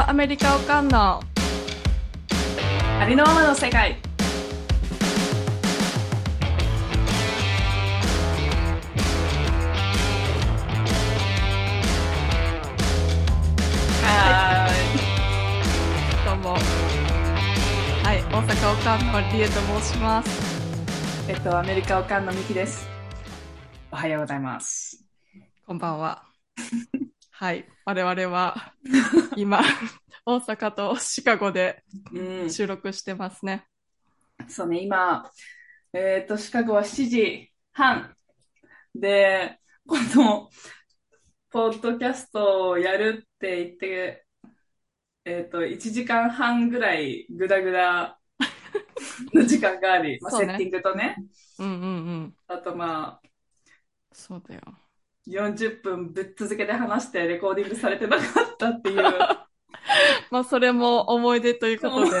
とアメリカおかんのありのままの世界。はどうも。はい大阪おかんのりえと申します。えっとアメリカおかんのミキです。おはようございます。こんばんははい。我々は 今大阪とシカゴでうん。収録してますね。そうね今えっとシカゴは7時半。でこのポッドキャストをやるって言ってえっと1時間半ぐらいグダグダ の時間があり、まあ、セッティングとね。うんうんうん。あとまあそうだよ40分ぶっ続けて話してレコーディングされてなかったっていう。まあそれも思い出ということで。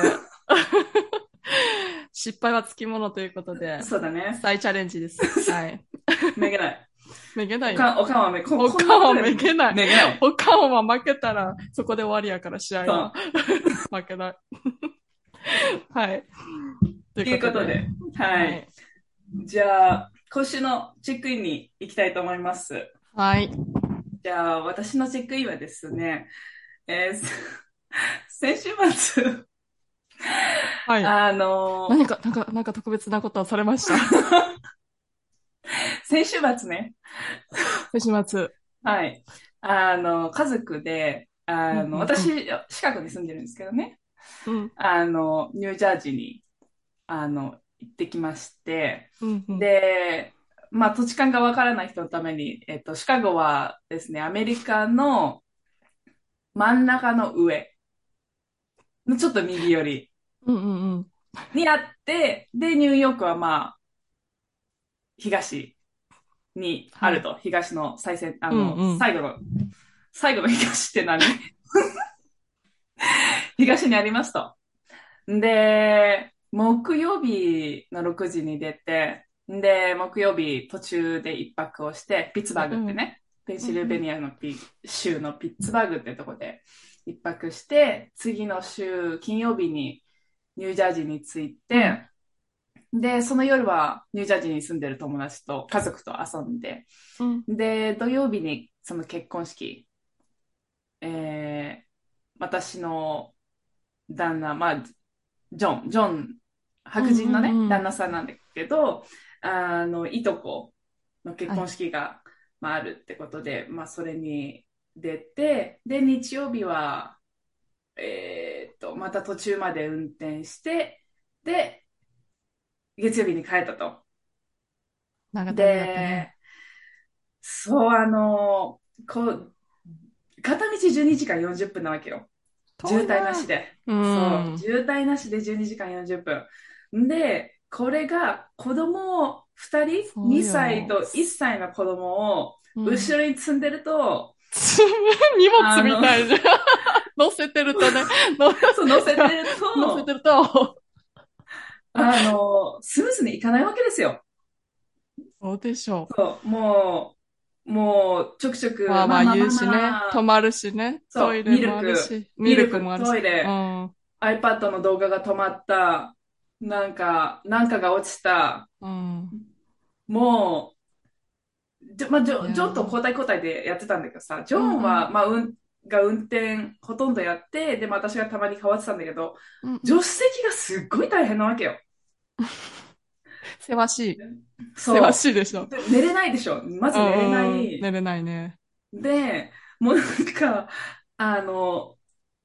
失敗はつきものということで。そうだね。再チャレンジです。はい。めげない。めげない。よおかんおかんはめこおかんはめげない。めげない。おかんは負けたら、そこで終わりやから、試合は。負けない。はい。とということで、はい、じゃあ今週のチェックインに行きたいと思いますはい。じゃあ私のチェックインはですね、えー 先週末はい。あの何か、なんか、なんか特別なことはされました？先週末ね先週末。はい。あの、家族で、あの、うんうんうん私、シカゴに住んでるんですけどね、うん。あの、ニュージャージーに、あの、行ってきまして、うんうん。で、まあ、土地勘がわからない人のために、えっと、シカゴはですね、アメリカの真ん中の上のちょっと右寄りうんうんうん。にあって、で、ニューヨークはまあ、東にあると。東の最先、あの、うんうん最後の、最後の東って何？東にありますと。で、木曜日の6時に出て、で、木曜日途中で一泊をして、ピッツバーグってね、ペンシルベニアのピ州のピッツバーグってとこで一泊して、次の週金曜日にニュージャージーに着いて、で、その夜はニュージャージーに住んでる友達と家族と遊んで、うん。で、土曜日にその結婚式、えー私の旦那、まあ、ジョン、ジョン、白人のね、うんうんうん。旦那さんなんだけど、あの、いとこの結婚式が、まあ、あるってことで、まあ、それに出て、で、日曜日は、えーっと、また途中まで運転して、で、月曜日に帰ったと。長旅だったでね。、そう、あの、こう、片道12時間40分なわけよ。渋滞なしで。う。そうん渋滞なしで12時間40分。んで、これが子供2人、そうよ2歳と1歳の子供をうん後ろに積んでると、荷物みたいじゃん。乗せてるとね、乗せてる 乗せと、てると、あの、スムーズにいかないわけですよ。そうでしょそう、もう、もう、ちょくちょく、う。まあまあ言うしね。止まるしね。トイレもあるし。ミルクもあるし。トイレうん。iPad の動画が止まった、なんか、なんかが落ちた、うん。もう、じょまあ、ジョジョンと交代交代でやってたんだけどさ、ジョンは、まあ、うん、が運転ほとんどやって、でも私がたまに変わってたんだけど、うん助手席がすっごい大変なわけよ。せわしい。そう。せわしいでしょ。で寝れないでしょ。まず寝れなうんうんい。寝れないね。で、もうなんか、あの、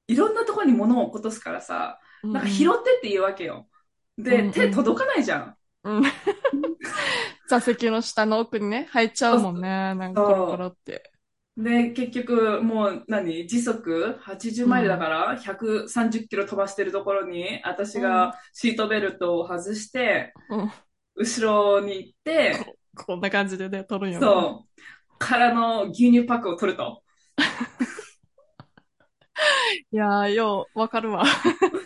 いろんなところに物を落っことすからさ、なんか拾ってって言うわけよ。で、うんうん手届かないじゃん。うん。座席の下の奥にね、入っちゃうもんね。なんかコロコロって。で、結局、もう何？時速？80マイルだから、130キロ飛ばしてるところに、私がシートベルトを外して、うん。後ろに行って、こんな感じでね、撮るんよね。そう、からの牛乳パックを取ると。いやー、よう、わかるわ。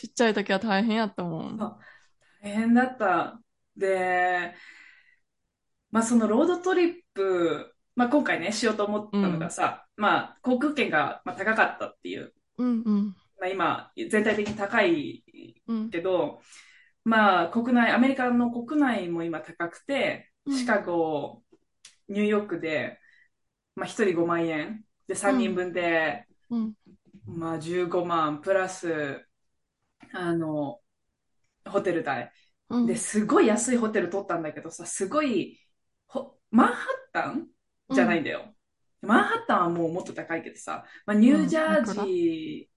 ちっちゃい時は大変やったもん。大変だった。で、まあそのロードトリップ、まあ今回ね、しようと思ったのがさ、まあ航空券がまあ高かったっていううんうん。まあ、今、全体的に高いうん。けど、まあ、国内、アメリカの国内も今高くて、うんシカゴ、ニューヨークで、まあ、1人5万円。で、3人分で、うん。まあ、15万、プラス、あの、ホテル代。うん。で、すごい安いホテル取ったんだけどさ、すごい、ほマンハッタンじゃないんだよ。マンハッタンはもうもっと高いけどさ、まあ、ニュージャージ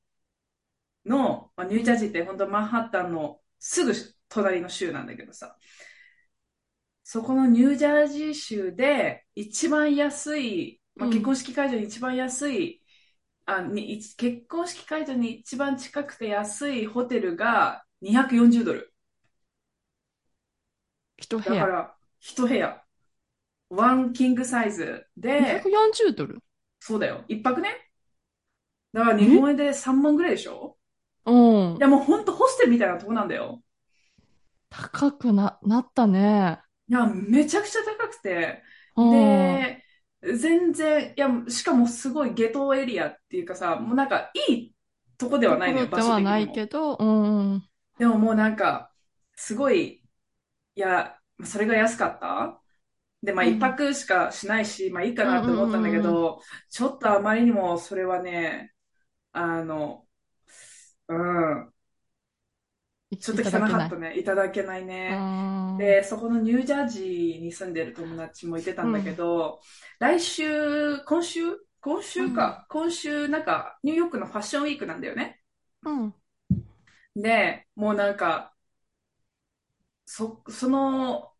ーの、まあ、ニュージャージーって本当マンハッタンのすぐ隣の州なんだけどさ、そこのニュージャージー州で一番安い、まあ、うん結婚式会場に一番安い、あにい結婚式会場に一番近くて安いホテルが240ドル。一部屋？だから、一部屋。ワンキングサイズで、240ドル？そうだよ。一泊ね。だから日本円で3万ぐらいでしょ？うんい。やもうほんとホステルみたいなとこなんだよ。高くな、なったね。いや、めちゃくちゃ高くて。うん。で、全然、いや、しかもすごいゲトエリアっていうかさ、もうなんかいいとこではないのよ、ところではないけど、うんうん。でももうなんか、すごい、いや、それが安かった？で、まあうん。一泊しかしないし、まあいいかなって思ったんだけうんうんど、ちょっとあまりにもそれはね、あの、うん、ちょっと汚かったね。いただけないね。うん。で、そこのニュージャージーに住んでる友達もいてたんだけど、来週、今週？今週か。今週、なんか、ニューヨークのファッションウィークなんだよね。うん。で、もうなんか、そ、その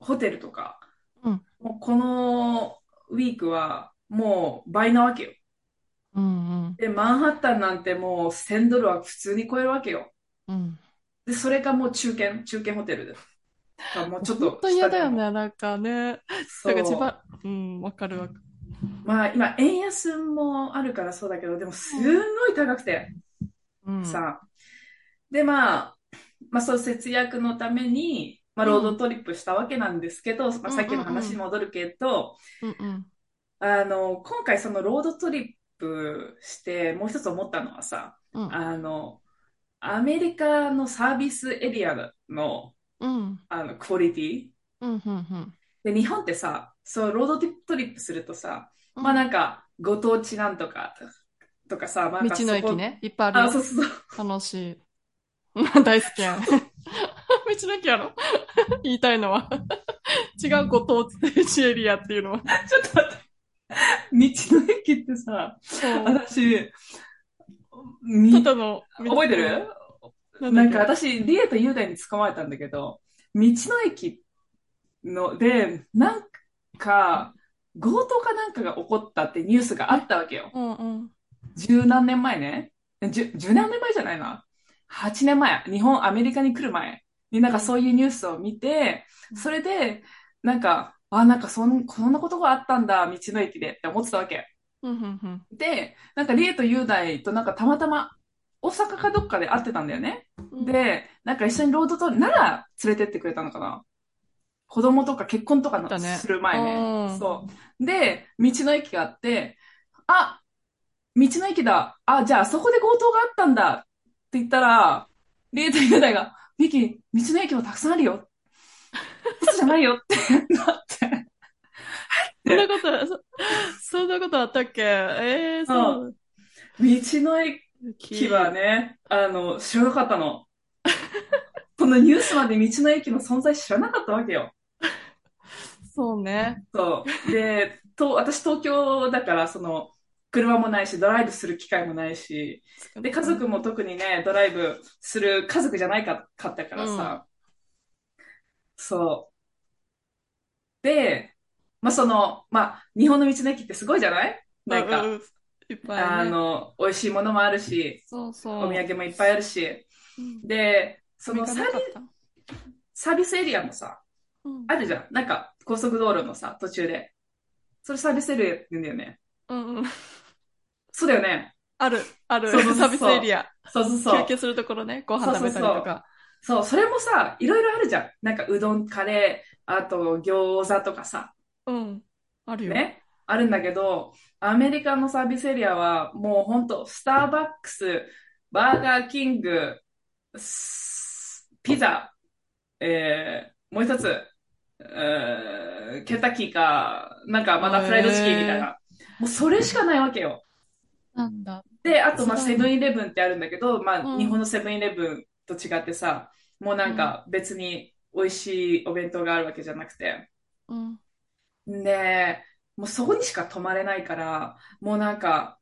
ホテルとか、うんもうこのウィークはもう倍なわけよ。うんうん。で、マンハッタンなんてもう1000ドルは普通に超えるわけよ。うん。で、それがもう中堅、中堅ホテルで。もうちょっと本当嫌だよ。ね、なんかね。そうなんか一番、うん、わかるわかる。まあ今、円安もあるからそうだけど、でもすんごい高くて、うん。さ。で、まあ、まあそう節約のために、まあロードトリップしたわけなんですけど、まあさっきの話に戻るけど、うんうん。あの、今回そのロードトリップして、もう一つ思ったのはさ、うん。あの、アメリカのサービスエリアの、うん。あの、クオリティうん。うん。うん。で、日本ってさ、そう、ロードトリップするとさ、うんまあなんか、ご当地なんとか、とかさ、まあ道の駅ね。いっぱいあるあ、よそうそうそう。楽しい。大好きやん。道の駅やろ？言いたいのは。違うご当地エリアっていうのは。ちょっと待って。道の駅ってさ。私、みただの、覚えてる？ななんか私、リエと雄大に捕まえたんだけど、道の駅ので、なんか、強盗かなんかが起こったってニュースがあったわけよ。うんうん。十何年前ね。十、十何年前じゃないな。8年前。日本、アメリカに来る前になんかそういうニュースを見て、それで、なんか、あ、なんかそん、そんなことがあったんだ、道の駅でって思ってたわけ。うんうんうん。で、なんかリエと雄大となんかたまたま大阪かどっかで会ってたんだよね。うん、で、なんか一緒にロードトリなら連れてってくれたのかな。子供とか結婚とかのだねする前うね。んそう。で、道の駅があって、あ、道の駅だ。あ、じゃあそこで強盗があったんだって言ったら、リエと雄大が、ミキ、道の駅もたくさんあるよ。嘘じゃないよってなっんなこと、そそんなことあったっけ？ええー、そう。道の駅はね、あの、知らなかったの。このニュースまで道の駅の存在知らなかったわけよ。そうね。そう。で、と、私東京だから、その、車もないし、ドライブする機会もないし、で、家族も特にね、ドライブする家族じゃないか、かったからさ、そう。で、まあ、その、まあ、日本の道の駅ってすごいじゃない？なんか、うういっぱい、ね。あの、美味しいものもあるし、そうそう。お土産もいっぱいあるし、うんで、そのサービたサービスエリアもさ、うんあるじゃん。なんか、高速道路のさ、途中で。それサービスエリアって言うんだよね。うんうん。そうだよね。ある、ある。そうそうそうサービスエリア。そうそうそう。休憩するところね。ご飯食べたりとか。そう、それもさ、いろいろあるじゃん。なんか、うどん、カレー、あと、餃子とかさ、うん。あるよ。ね。あるんだけど、アメリカのサービスエリアはもう本当、スターバックス、バーガーキング、スピザ、えー、もう一つ、えーケンタッキーか、なんかまだフライドチキンみたいな。もうそれしかないわけよ。なんだ。で、あと、まあ、セブンイレブンってあるんだけど、まあ、うん日本のセブンイレブンと違ってさ、もうなんか別に美味しいお弁当があるわけじゃなくて。うん。で、もうそこにしか泊まれないから、もうなんか、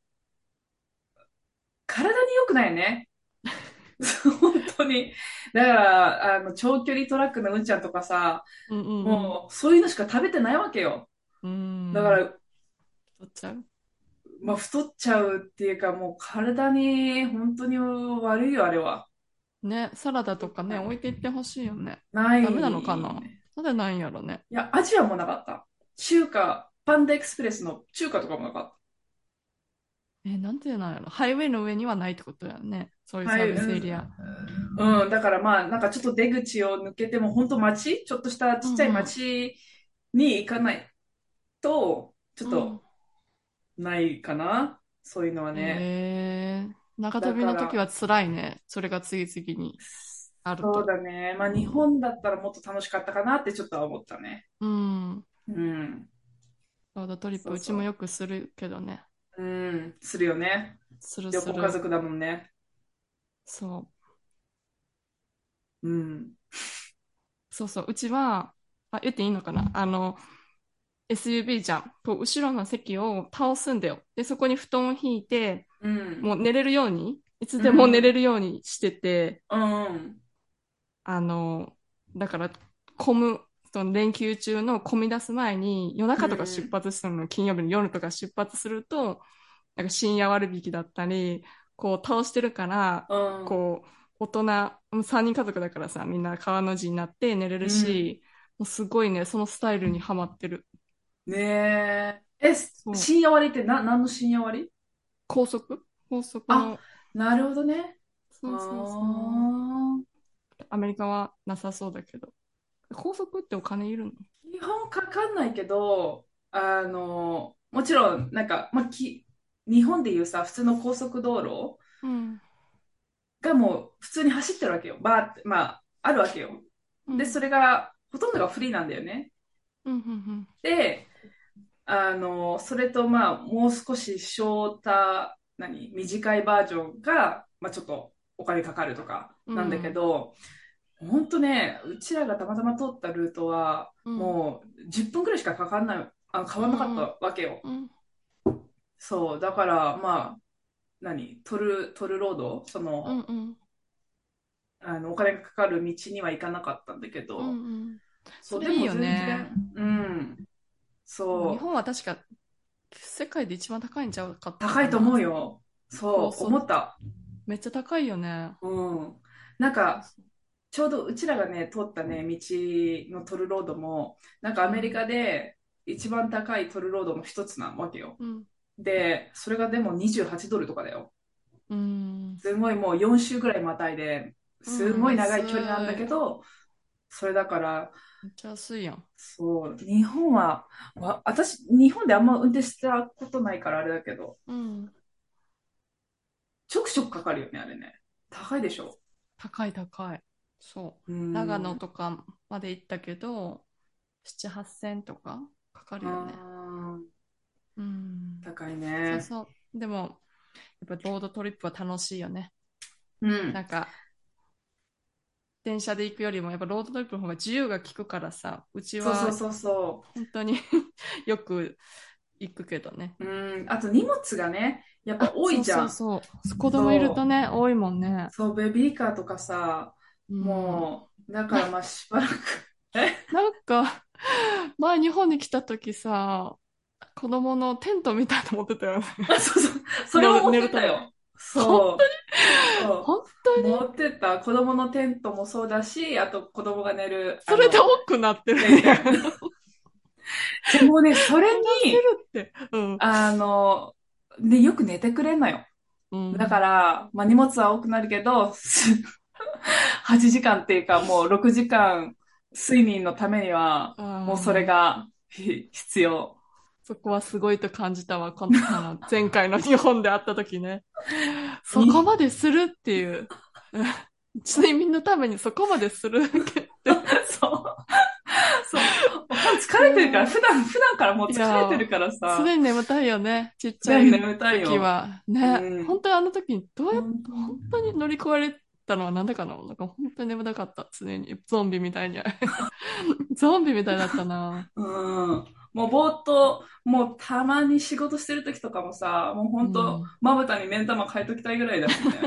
体に良くないよね。本当に。だから、あの、長距離トラックのうんちゃんとかさ、うんうんうん。もうそういうのしか食べてないわけよ。うん。だから、太っちゃう？まあ、太っちゃうっていうか、もう体に本当に悪いよ、あれは。ね、サラダとかね、置いていってほしいよね。ない。ダメなのかな？なんでないんやろね。いや、アジアもなかった。中華、パンダエクスプレスの中華とかもなかっえ、なんでなんやろ。ハイウェイの上にはないってことやね。そういうサービスエリア。た。うん、だからまあ、なんかちょっと出口を抜けても、本当街、ちょっとしたちっちゃい街に行かないと、ちょっとないかな。そういうのはうんね。へえ長旅の時は辛いね。それが次々にあるそうと。だね。まあ、日本だったらもっと楽しかったかなってちょっとは思ったね。うん。うん。ロードトリップ、そうそううちもよくするけどね。うん、するよね。するす旅行家る。族だもんね。そう。うん。そうそう。うちは、あ、言っていいのかな？あの、SUV じゃん。こう、後ろの席を倒すんだよ。で、そこに布団を引いて、うん。もう寝れるように、いつでも寝れるようにしてて、うん。あの、だから、混む、その連休中の混み出す前に、夜中とか出発するの、金曜日の夜とか出発すると、なんか深夜割引だったり、こう倒してるから、うん。こう、大人、3人家族だからさ、みんな川の字になって寝れるし、もうすごいね、そのスタイルにはまってる。ねえ。え、う深夜割ってな、何の深夜割？高速？高速の、なるほどね。そうそうそう。あアメリカはなさそうだけど。高速ってお金いるの？ー基本かかんないけど、あの、もちろん、なんか、まあ、き、日本でいうさ、普通の高速道路うん。がもう普通に走ってるわけよ。バーって、まあ、あるわけよ。で、それが、ほとんどがフリーなんだよね。うんうんで、あの、それとまあ、もう少しショーター、何、短いバージョンが、まあちょっとお金かかるとかなんだけど、ほんとね、うちらがたまたま通ったルートは、うんもう10分くらいしかかかんない、あ、変わんなかったわけよ。うん。そう、だからまあ、何、トル、トルロード、その、うんうん。あの、お金がかかる道には行かなかったんだけど、うんうん。そうそれいいよね。でも全然うん。そう。日本は確か世界で一番高いんちゃうかった高いと思う。よ。そう、そう思った。めっちゃ高いよね。うん。なんか、ちょうどうちらがね、通ったね、道のトルロードも、なんかアメリカで一番高いトルロードの一つなわけよ。うん。で、それがでも28ドルとかだよ。うん。すごいもう4週ぐらいまたいで、すごい長い距離なんだけど、それだから、めっちゃ安いやん。そう、日本は、わ私、日本であんま運転したことないからあれだけど、うん。ちょくちょくかかるよね、あれね。高いでしょ？高い高い。そう。うん長野とかまで行ったけど、7、8千とかかかるよね。あうんー。高いそうね。そう。でも、やっぱロードトリップは楽しいよね。うんなんか、電車で行くよりも、やっぱロードトリップの方が自由が利くからさ、うちはそうそうそうそ本当に よく行くけどね。う。うん。あと荷物がね、やっぱ多いじゃん。そうそうそう。子供いるとね、多いもんね。そう、ベビーカーとかさ、うんもう、だからまあ しばらく。なんか、前日本に来た時さ、子供のテントみたいなの持ってたよね。あそうそう。それを持ってた寝るよ。そう。本当に？持ってた。子供のテントもそうだし、あと子供が寝る。それで多くなってるねね。でもね、それに、って。うん。あの、で、よく寝てくれんのよ。うんだから、まあ、荷物は多くなるけど、8時間っていうか、もう6時間睡眠のためには、もうそれがひ必要。そこはすごいと感じたわ。このあの 前回の日本で会った時ね。そこまでするっていう。う ん睡眠のためにそこまでするって。そう。そう。疲れてるから、普段、普段からもう疲れてるからさ。常に眠たいよね。ちっちゃねい。時は。ね、うん本当にあの時にどうやって、本当に乗り越えたのはなんだかななんか本当に眠たかった。常に。ゾンビみたいに。ゾンビみたいだったな。うん。もうぼーっと、もうたまに仕事してる時とかもさ、もう本当、うんまぶたに目ん玉変えときたいぐらいだもんね。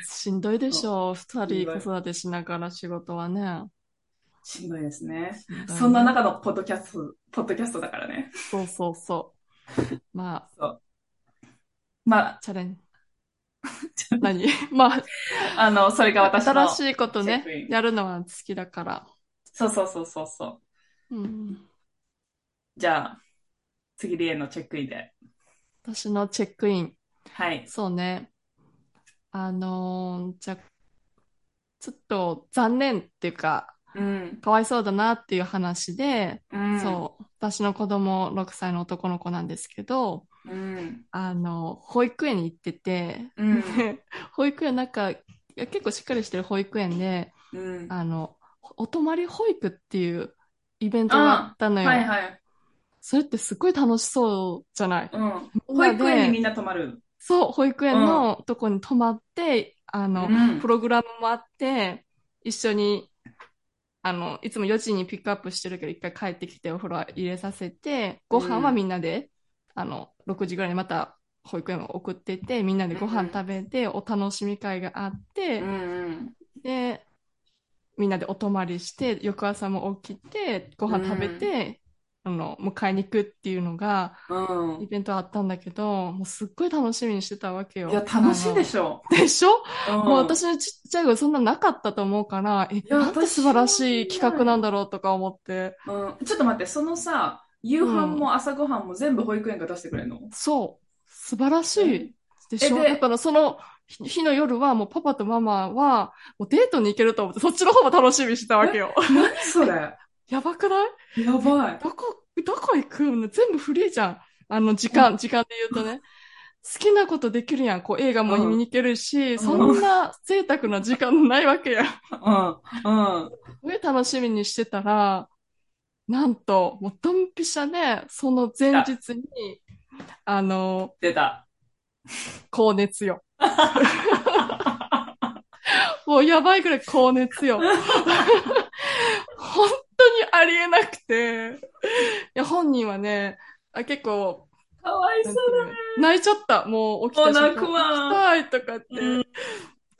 しんどいでしょう。二人子育てしながら仕事はね。しんどいですね。ねそんな中のポッドキャスト、ポッドキャストだからね。そうそうそう。まあ、まあ、チャレンジ。何？まあ、あの、それが私の。新しいことねやるのは好きだから。そうそうそうそうそう。うん。じゃあ、次リエのチェックインで。私のチェックイン。はい。そうね。あのーじゃあ、ちょっと残念っていうか、うん。かわいそうだなっていう話で、うん。そう、私の子供6歳の男の子なんですけど、う。うん。あの、保育園に行ってて、うん。で保育園なんか、結構しっかりしてる保育園で、うん。あの、お泊まり保育っていうイベントがあったのよ。はいはい。それってすごい楽しそうじゃない？うん。保育園にみんな泊まる？そう、保育園のとこに泊まって、あの、うんプログラムもあって、一緒に、あの、いつも4時にピックアップしてるけど、一回帰ってきてお風呂入れさせて、ご飯はみんなで、あの、6時ぐらいにまた保育園を送ってて、みんなでご飯食べて、お楽しみ会があって。で、みんなでお泊まりして、翌朝も起きて、ご飯食べて、あの、迎えに行くっていうのが、うんイ。ベントあったんだけど、もうすっごい楽しみにしてたわけよ。いや、楽しいでしょ。でしょ、うんもう私のちっちゃい頃そんななかったと思うから、え、やなんて素晴らしい企画なんだろうとか思って。うん。ちょっと待って、そのさ、夕飯も朝ごはんも全部保育園が出してくれるの？そう。素晴らしいでしょ？えでだからその日日の夜はもうパパとママはもうデートに行けると思って、そっちの方も楽しみにしてたわけよ。何それ？やばくない？やばい。どこ、どこ行くの？全部フリーじゃん。あの、時間、時間で言うとね。好きなことできるやん。こう映画も見に行けるし、んそんな贅沢な時間ないわけやん。うん。うん。すごい楽しみにしてたら、なんと、もうドンピシャで、その前日に、あの、出た。高熱よ。もうやばいぐらい高熱よ。本当にありえなくて。いや、本人はね、あ結構、かわいそうだね。泣いちゃった。もう起きた瞬泣くわ行きたいとかって、うん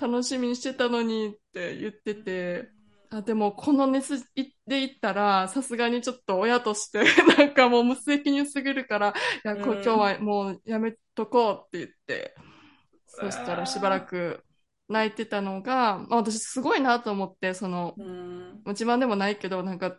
楽しみにしてたのにって言ってて、あでもこの熱で言ったら、さすがにちょっと親として、なんかもう無責任すぎるから、いや、こううん。今日はもうやめとこうって言って、そしたらしばらく泣いてたのが、まあ、私すごいなと思って、その、うん。自慢でもないけど、なんか、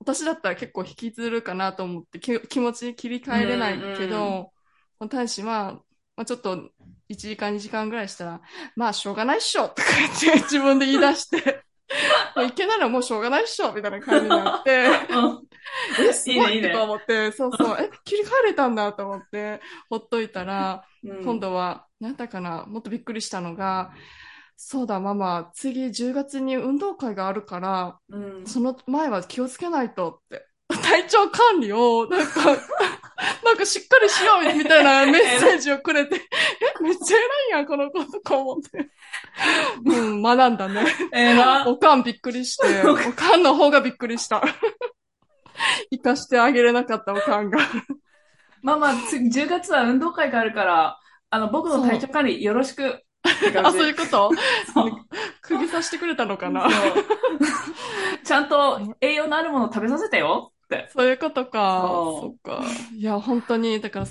私だったら結構引きずるかなと思って、き気持ち切り替えれないけど、まあ大使は、まあ、ちょっと1時間2時間ぐらいしたら、まあしょうがないっしょとか言って自分で言い出して、いけならもうしょうがないっしょみたいな感じになって、え、すごいいいねいいね。と思って、そうそう、え、切り替えれたんだと思って、ほっといたら、うん。今度は、なんだかな、もっとびっくりしたのが、そうだ、ママ、次10月に運動会があるから、うん。その前は気をつけないとって。体調管理を、なんか、なんかしっかりしようみたいな メッセージをくれて、え、めっちゃ偉いやん、この子とか思って。うん、学んだね。えら。おかんびっくりして、おかんの方がびっくりした。生かしてあげれなかったおかんが。ママ、つ10月は運動会があるから、あの、僕の体調管理よろしく。あ、じそういうこと？釘刺してくれたのかな？ちゃんと栄養のあるものを食べさせてよ。そういうことか。そそっか。いや、本当に、だから、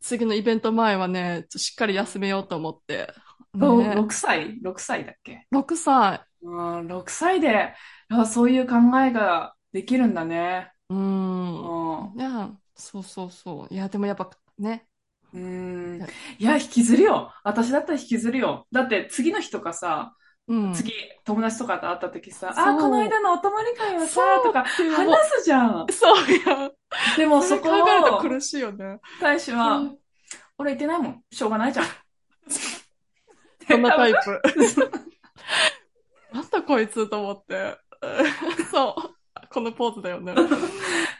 次のイベント前はね、しっかり休めようと思って。ろね、6歳 ?6 歳だっけ？6歳。うん、6歳で、あそういう考えができるんだね。うん。うん。いや、そうそうそう。いや、でもやっぱね、うん。いや、引きずるよ。私だったら引きずるよ。だって次の日とかさ、うん。次、友達とかと会った時さ、あ、この間のお泊まり会はさとか話すじゃん。そうや。でもそこそれ考えるとを、苦しいよね。大使は、うん俺言ってないもん。しょうがないじゃん。そんなタイプ。なんだこいつと思って。そう。このポーズだよね。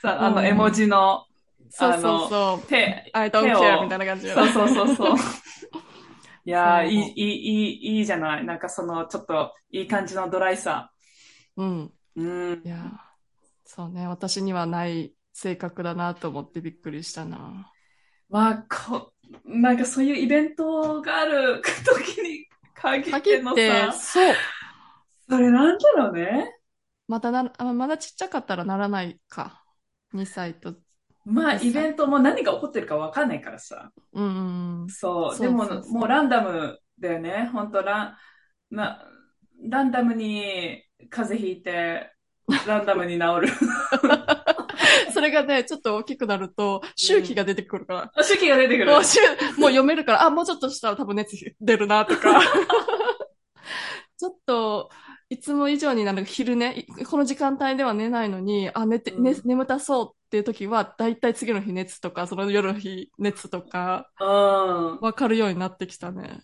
さあの、うん絵文字のそうそうそう。手、I don't 手を care みたいな感じそうそうそうそう。いやー、いい、いい、いい、いいじゃない。なんかその、ちょっと、いい感じのドライさ。うん。うんい。や、そうね。私にはない性格だなと思ってびっくりしたな。まあ、こ、なんかそういうイベントがある時に限ってのさ、そう。それなんだろうね。まだな、あまだちっちゃかったらならないか。2歳と。まあ、イベントも何が起こってるかわかんないからさ。うんうんうん。そう。でも、もうランダムだよね。本当ラン、な、ランダムに風邪ひいて、ランダムに治る。それがね、ちょっと大きくなると、周期が出てくるから。あ周期が出てくるもう。週もう読めるから、あ、もうちょっとしたら多分熱出るなとか。ちょっと、いつも以上になんか昼寝、いこの時間帯では寝ないのに、あ、寝て、うんね、眠たそうっていう時は、だいたい次の日熱とか、その夜の日熱とか、うわかるようになってきたね。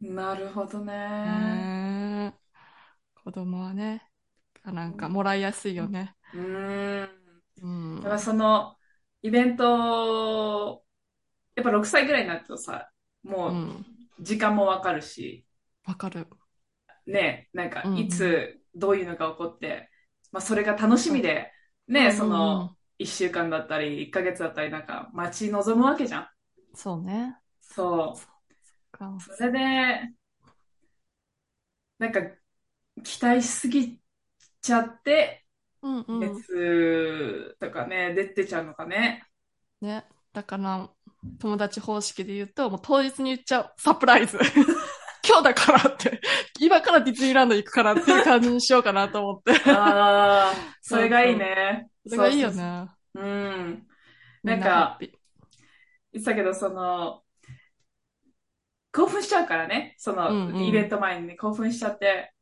ん。なるほどね。ね子供はね、なんかもらいやすいよね。うん。うんだからその、イベント、やっぱ6歳ぐらいになるとさ、う。もうん時間もわかるし、わかる。ね、なんかいつどういうのが起こって、まあそれが楽しみで、ね、その1週間だったり1ヶ月だったりなんか待ち望むわけじゃん。そうね。そかう。それで、なんか期待しすぎちゃって、うんうん。熱とかね、出てちゃうのかね。ね。だから、友達方式で言うと、もう当日に言っちゃう。サプライズ。今日だからって。今からディズニーランド行くからっていう感じにしようかなと思って。ああ、それがいいね。それがいいよね。そう。うん。みなんか、言ってたけど、その、興奮しちゃうからね。その、うんうんイベント前にね、興奮しちゃって、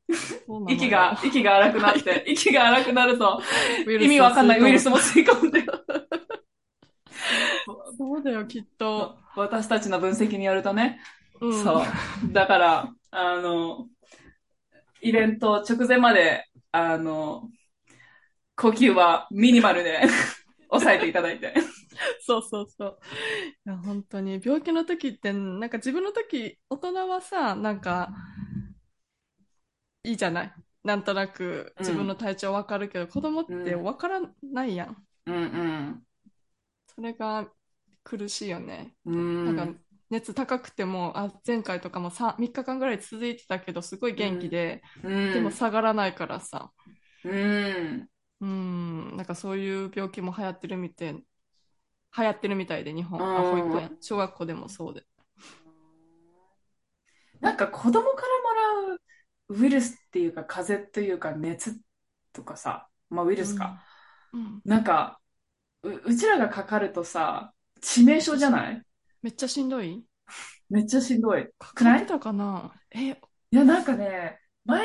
息が、息が荒くなって、息が荒くなると、意味わかんないウイルスも。も吸い込んで、そうだよ、きっと。私たちの分析によるとね、うん。そう。だから、あの、イベント直前まで、あの、呼吸はミニマルで 抑えていただいて。そうそうそう。いや、本当に、病気の時って、なんか自分の時、大人はさ、なんか、いいじゃない？なんとなく自分の体調わかるけど、子供ってわからないやん。うんそれが苦しいよね。うん。うん。なんか熱高くても、あ、前回とかも 3, 3日間ぐらい続いてたけど、すごい元気で、うん、でも下がらないからさ。うん。うん、なんかそういう病気も流行ってるみたい、流行ってるみたいで、日本、うんあ、保育園、小学校でもそうで。なんか子供からもらうウイルスっていうか風邪というか熱とかさ、まあウイルスか。うん。なんかう、うちらがかかるとさ、致命傷じゃない？めっちゃしんどい？めっちゃしんどい。かくない？かってたかな？え、いや、なんかね、前、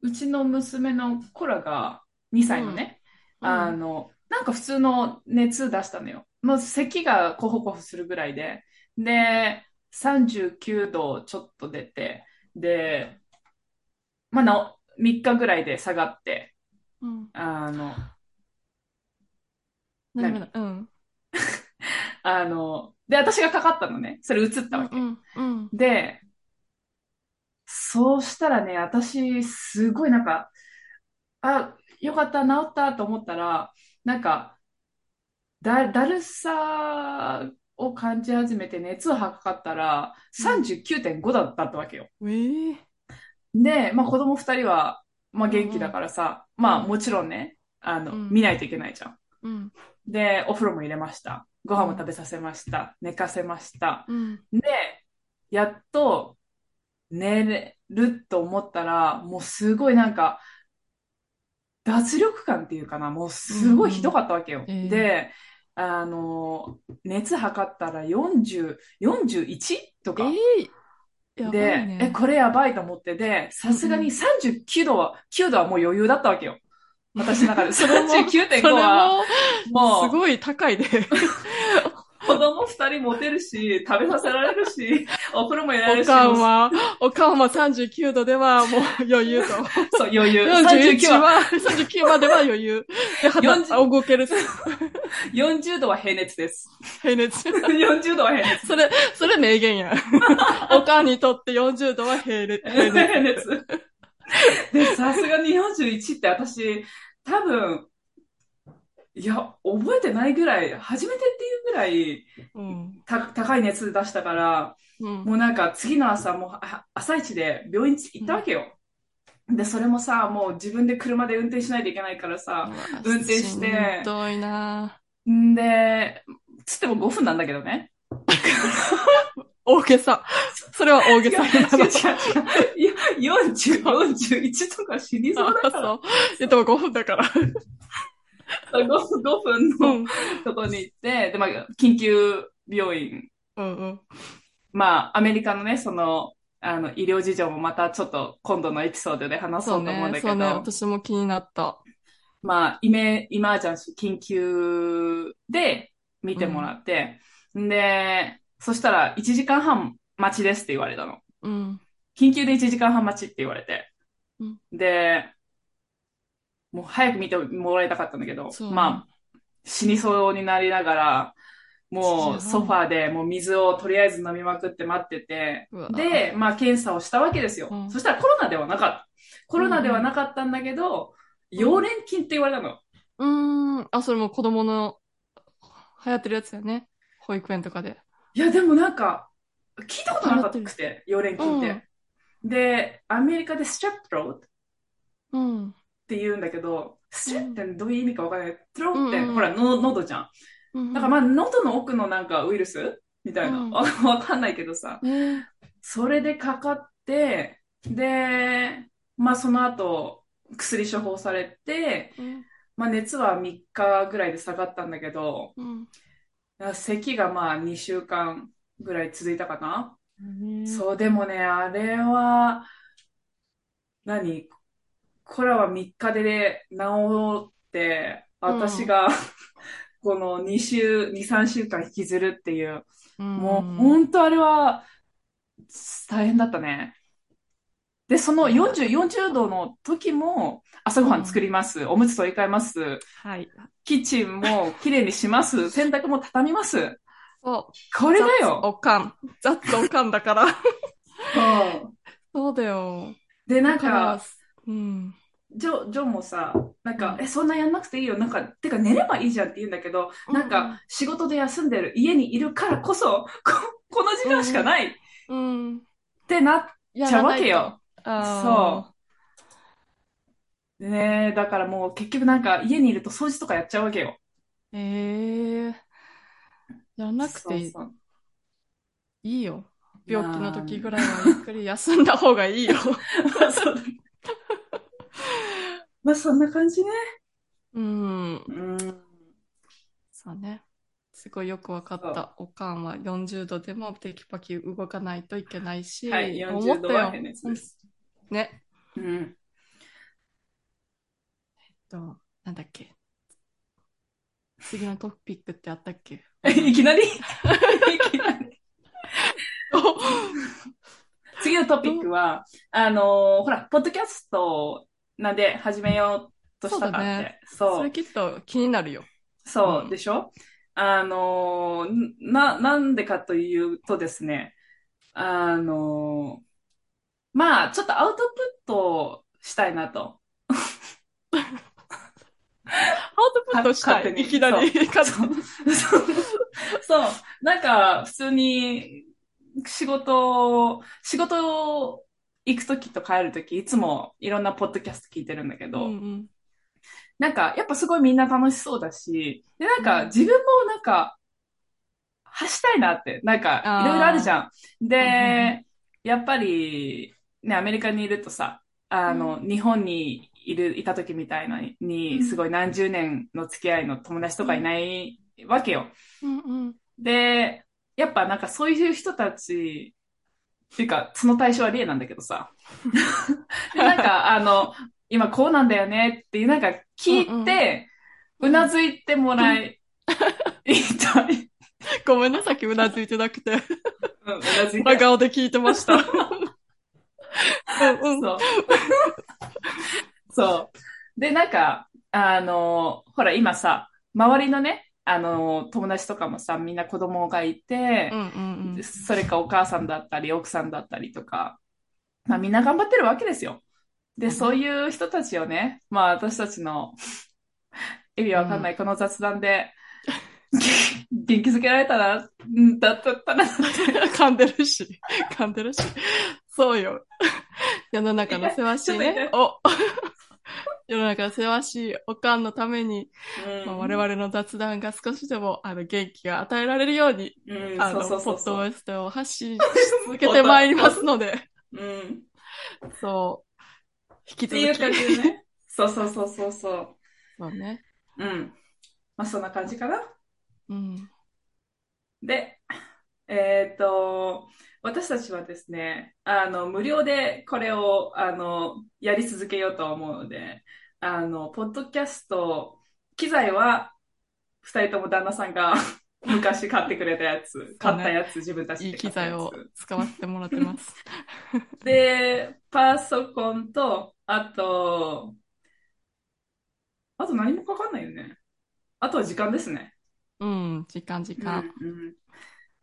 うちの娘の子らが2歳のね、うんあの、なんか普通の熱出したのよ。もう咳がコホコホするぐらいで、で、39度ちょっと出て、で、まあなお、3日ぐらいで下がって、うん。あの、何もない。うん。あの、で、私がかかったのね。それ移ったわけ。うん。うん。で、そうしたらね、私、すごいなんか、あ、よかった、治ったと思ったら、なんか、だ、だるさを感じ始めて熱を測ったら、39.5だったわけよ。ええで、まあ子供二人は、まあ元気だからさ、まあもちろんね、あの、うん見ないといけないじゃん。うん。で、お風呂も入れました。ご飯も食べさせました。寝かせました。うん。で、やっと寝れると思ったら、もうすごいなんか、脱力感っていうかな、もうすごいひどかったわけよ。うんうんええで、あの、熱測ったら40、41とか。ええやばいで、ね。え、これやばいと思って、で、さすがに39度は、9度はもう余裕だったわけよ。私の中で。それも39.5それは、もう、もすごい高いで。子供2人持てるし、食べさせられるし、お風呂も入れられるし、おかんもうは、おかんは39度ではもう余裕と。そう、余裕。41 39は、は、39までは余裕。で、肌40あ動ける。40度は平熱です。平熱。40度は平熱。それ、それ名言や。おかんにとって40度は平熱。平熱。平熱。で、さすがに41って私、多分、いや、覚えてないぐらい、初めてっていうぐらい、うん。た高い熱出したから、うん。もうなんか次の朝、もうあ朝一で病院行ったわけよ。で、それもさ、もう自分で車で運転しないといけないからさ、運転してしんどいなんで、つっても5分なんだけどね。大げさ。それは大げさ違う、違う、違う。いや、40、41とか死にそうだあ、から。そう。いや、でも5分だから。5, 5分うのん。とこに行って、で、まあ、緊急病院。うんうん。まあ、アメリカのね、その、あの、医療事情もまたちょっと今度のエピソードで話そそううと思うんだね。けど、そうね。私も気になった。まあ、イメ、イマージャンシー、緊急で見てもらって、ん、で、そしたら1時間半待ちですって言われたの。うん。緊急で1時間半待ちって言われて。うんで、もう早く見てもらいたかったんだけど、まあ、死にそうになりながら、もうソファーでもう水をとりあえず飲みまくって待っててで、まあ検査をしたわけですよ。うんそしたらコロナではなかった。コロナではなかったんだけど、溶連菌って言われたの。うーん。あ、それも子供の流行ってるやつだよね。保育園とかで。いや、でもなんか、聞いたことなかったくて、溶連菌って。で、アメリカでストレップロートっうん。て言うんだけど、ストレってどういう意味かわからない。トローって、ほら、の喉じゃん。うん。だからまあ、喉の奥のなんかウイルスみたいな。うんわわかんないけどさ。ねそれでかかって、で、まあその後、薬処方されて、うん。まあ熱は3日ぐらいで下がったんだけど、うん。咳がまあ2週間ぐらい続いたかな。うん。そう、でもね、あれは、何？これは3日で治って、私が、この2週、2、3週間引きずるっていう、もう本当あれは大変だったね。で、その40、40度の時も朝ごはん作ります。おむつ取り替えます。はい。キッチンもきれいにします。洗濯も畳みます。そう。これだ雑よ。おかん。ザッツおかんだから。うんそうだよ。で、なんか、、うん。ジョ、ジョンもさ、なんか、うんえ、そんなやんなくていいよ。なんか、てか寝ればいいじゃんって言うんだけど、なんか、仕事で休んでる家にいるからこそ、こ、この時間しかないっうん。てなっちゃうわけよ。あそう。ねえ、だからもう結局なんか家にいると掃除とかやっちゃうわけよ。う。ええやらなくていいそうそういいよ。病気の時ぐらいはゆっくり休んだ方がいいよ。まあそうまあそんな感じね。うん。うん。そうね。すごいよくわかった。おかんは40度でもテキパキ動かないといけないし、はい、思40ったよ。ね。うん。と、なんだっけ。次のトピックってあったっけ？いきなり いきなり 次のトピックは、あのーほら、ポッドキャストなんで始めようとしたかって。そそうれきっと気になるよ。そううんでしょ？あのーな、なんでかというとですね、あのーまあ、ちょっとアウトプットしたいなと。アウトプットしたい？いきなり。そう にそう。そう。なんか、普通に、仕事、仕事行くときと帰るとき、いつもいろんなポッドキャスト聞いてるんだけど、うんうん。なんか、やっぱすごいみんな楽しそうだし、で、なんか、うん。自分もなんか、発したいなって、なんか、いろいろあるじゃん。うんうんで、やっぱり、ね、アメリカにいるとさ、あの、日本にいる、いた時みたいなうに、んすごい何十年の付き合いの友達とかいないわけよ。うんうん。で、やっぱなんかそういう人たちっていうか、その対象はリエなんだけどさ。でなんか、あの、今こうなんだよねっていう、なんか聞いて、うなずいてもらい、いたい。ごめんなさっきうなずいてなくて。うん、うなずいて真。顔で聞いてました。うんうん。そう。そう。で、なんか、あの、ほら、今さ、周りのね、あの、友達とかもさ、みんな子供がいてう、んうんうん。それかお母さんだったり、奥さんだったりとか、まあみんな頑張ってるわけですよ。で、そういう人たちをね、まあ私たちの、意味わかんないこの雑談で、元気づけられたら、うんだったら、噛んでるし、噛んでるし。そうよ。世の中のせわしいね痛。お世の中のせわしいおかんのために、まあ、我々の雑談が少しでもあの元気が与えられるように、うん、あの、そうそうそうそう。ポッドキャストを発信し続けてまいりますので、うん。そう。引きっていう感続き。じでね。そうそうそうそうそそうね。う。うん。まあそんな感じかな。うん。で、えっと、私たちはですね、あの、無料でこれを、あの、やり続けようと思うので、あの、ポッドキャスト、機材は、二人とも旦那さんが 昔買ってくれたやつ、買ったやつ、自分たちいいで買ったや機材をつ。使わせてもらってます。で、パソコンと、あと、あと何もかかんないよね。あとは時間ですね。うん、時間時間。うんうん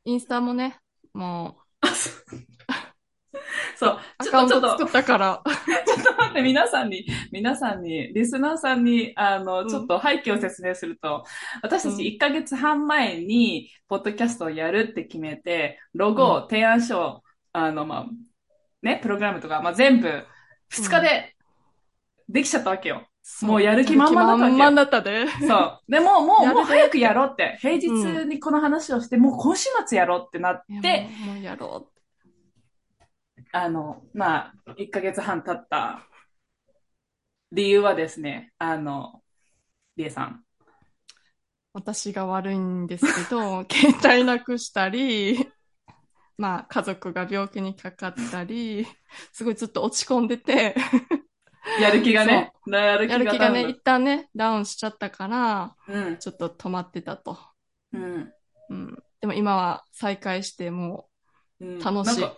インスタもね、もあ そう。ちょっと、ちょっと。ト作、ったから、ちょっと待って、皆さんに、皆さんに、リスナーさんに、あの、うん。ちょっと背景を説明すると、私たうん。ち1ヶ月半前に、ポッドキャストをやるって決めて、ロゴ、提案書、あの、まあ、ね、プログラムとか、まあ、全部、2日でできちゃったわけよ。もうやる気満々だった満々だったで。そう。でも、もう、もう早くやろうって、平日にこの話をして、もう今週末やろうってなって、もうやろあの、まあ、1ヶ月半経った理由はですね、あの、りえさん。う。私が悪いんですけど、携帯なくしたり、まあ、家族が病気にかかったり、すごいずっと落ち込んでて、やる気がね、やる気やるが気がね、一旦ね、ダウンしちゃったから、うん。ちょっと止まってたと。うん。うん。でも今は再開して、もうん楽しいう、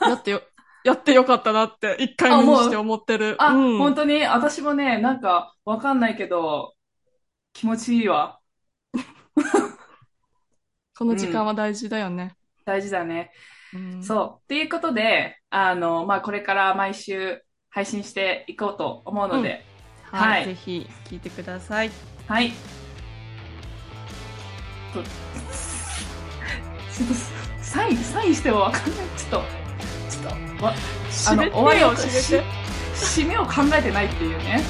やってよ、やってよかったなって、一回目にして思ってる。あ、うん。本当に、私もね、なんか、わかんないけど、気持ちいいわ。この時間は大事だよね。大事だね。うん。そう。っていうことで、あの、まあ、これから毎週配信していこうと思うので、はい。はいぜひ聞いてください。はい。とちょっと、サイン、サインしてもわかんない。ちょっと、ちょっと、わ、あの、終わりを、締めを考えてないっていうね。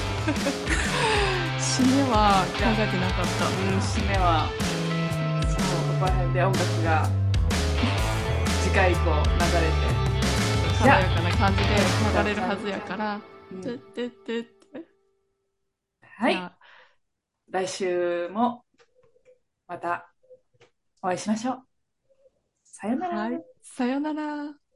締めは考えてなかった。うん、締めは、そう、ここら辺で音楽が、次回以降流れて。爽やかな感じで流れるはずやから。うんてってってって。はい来週も、また、お会いしましょう。さよなら。はい。さよなら。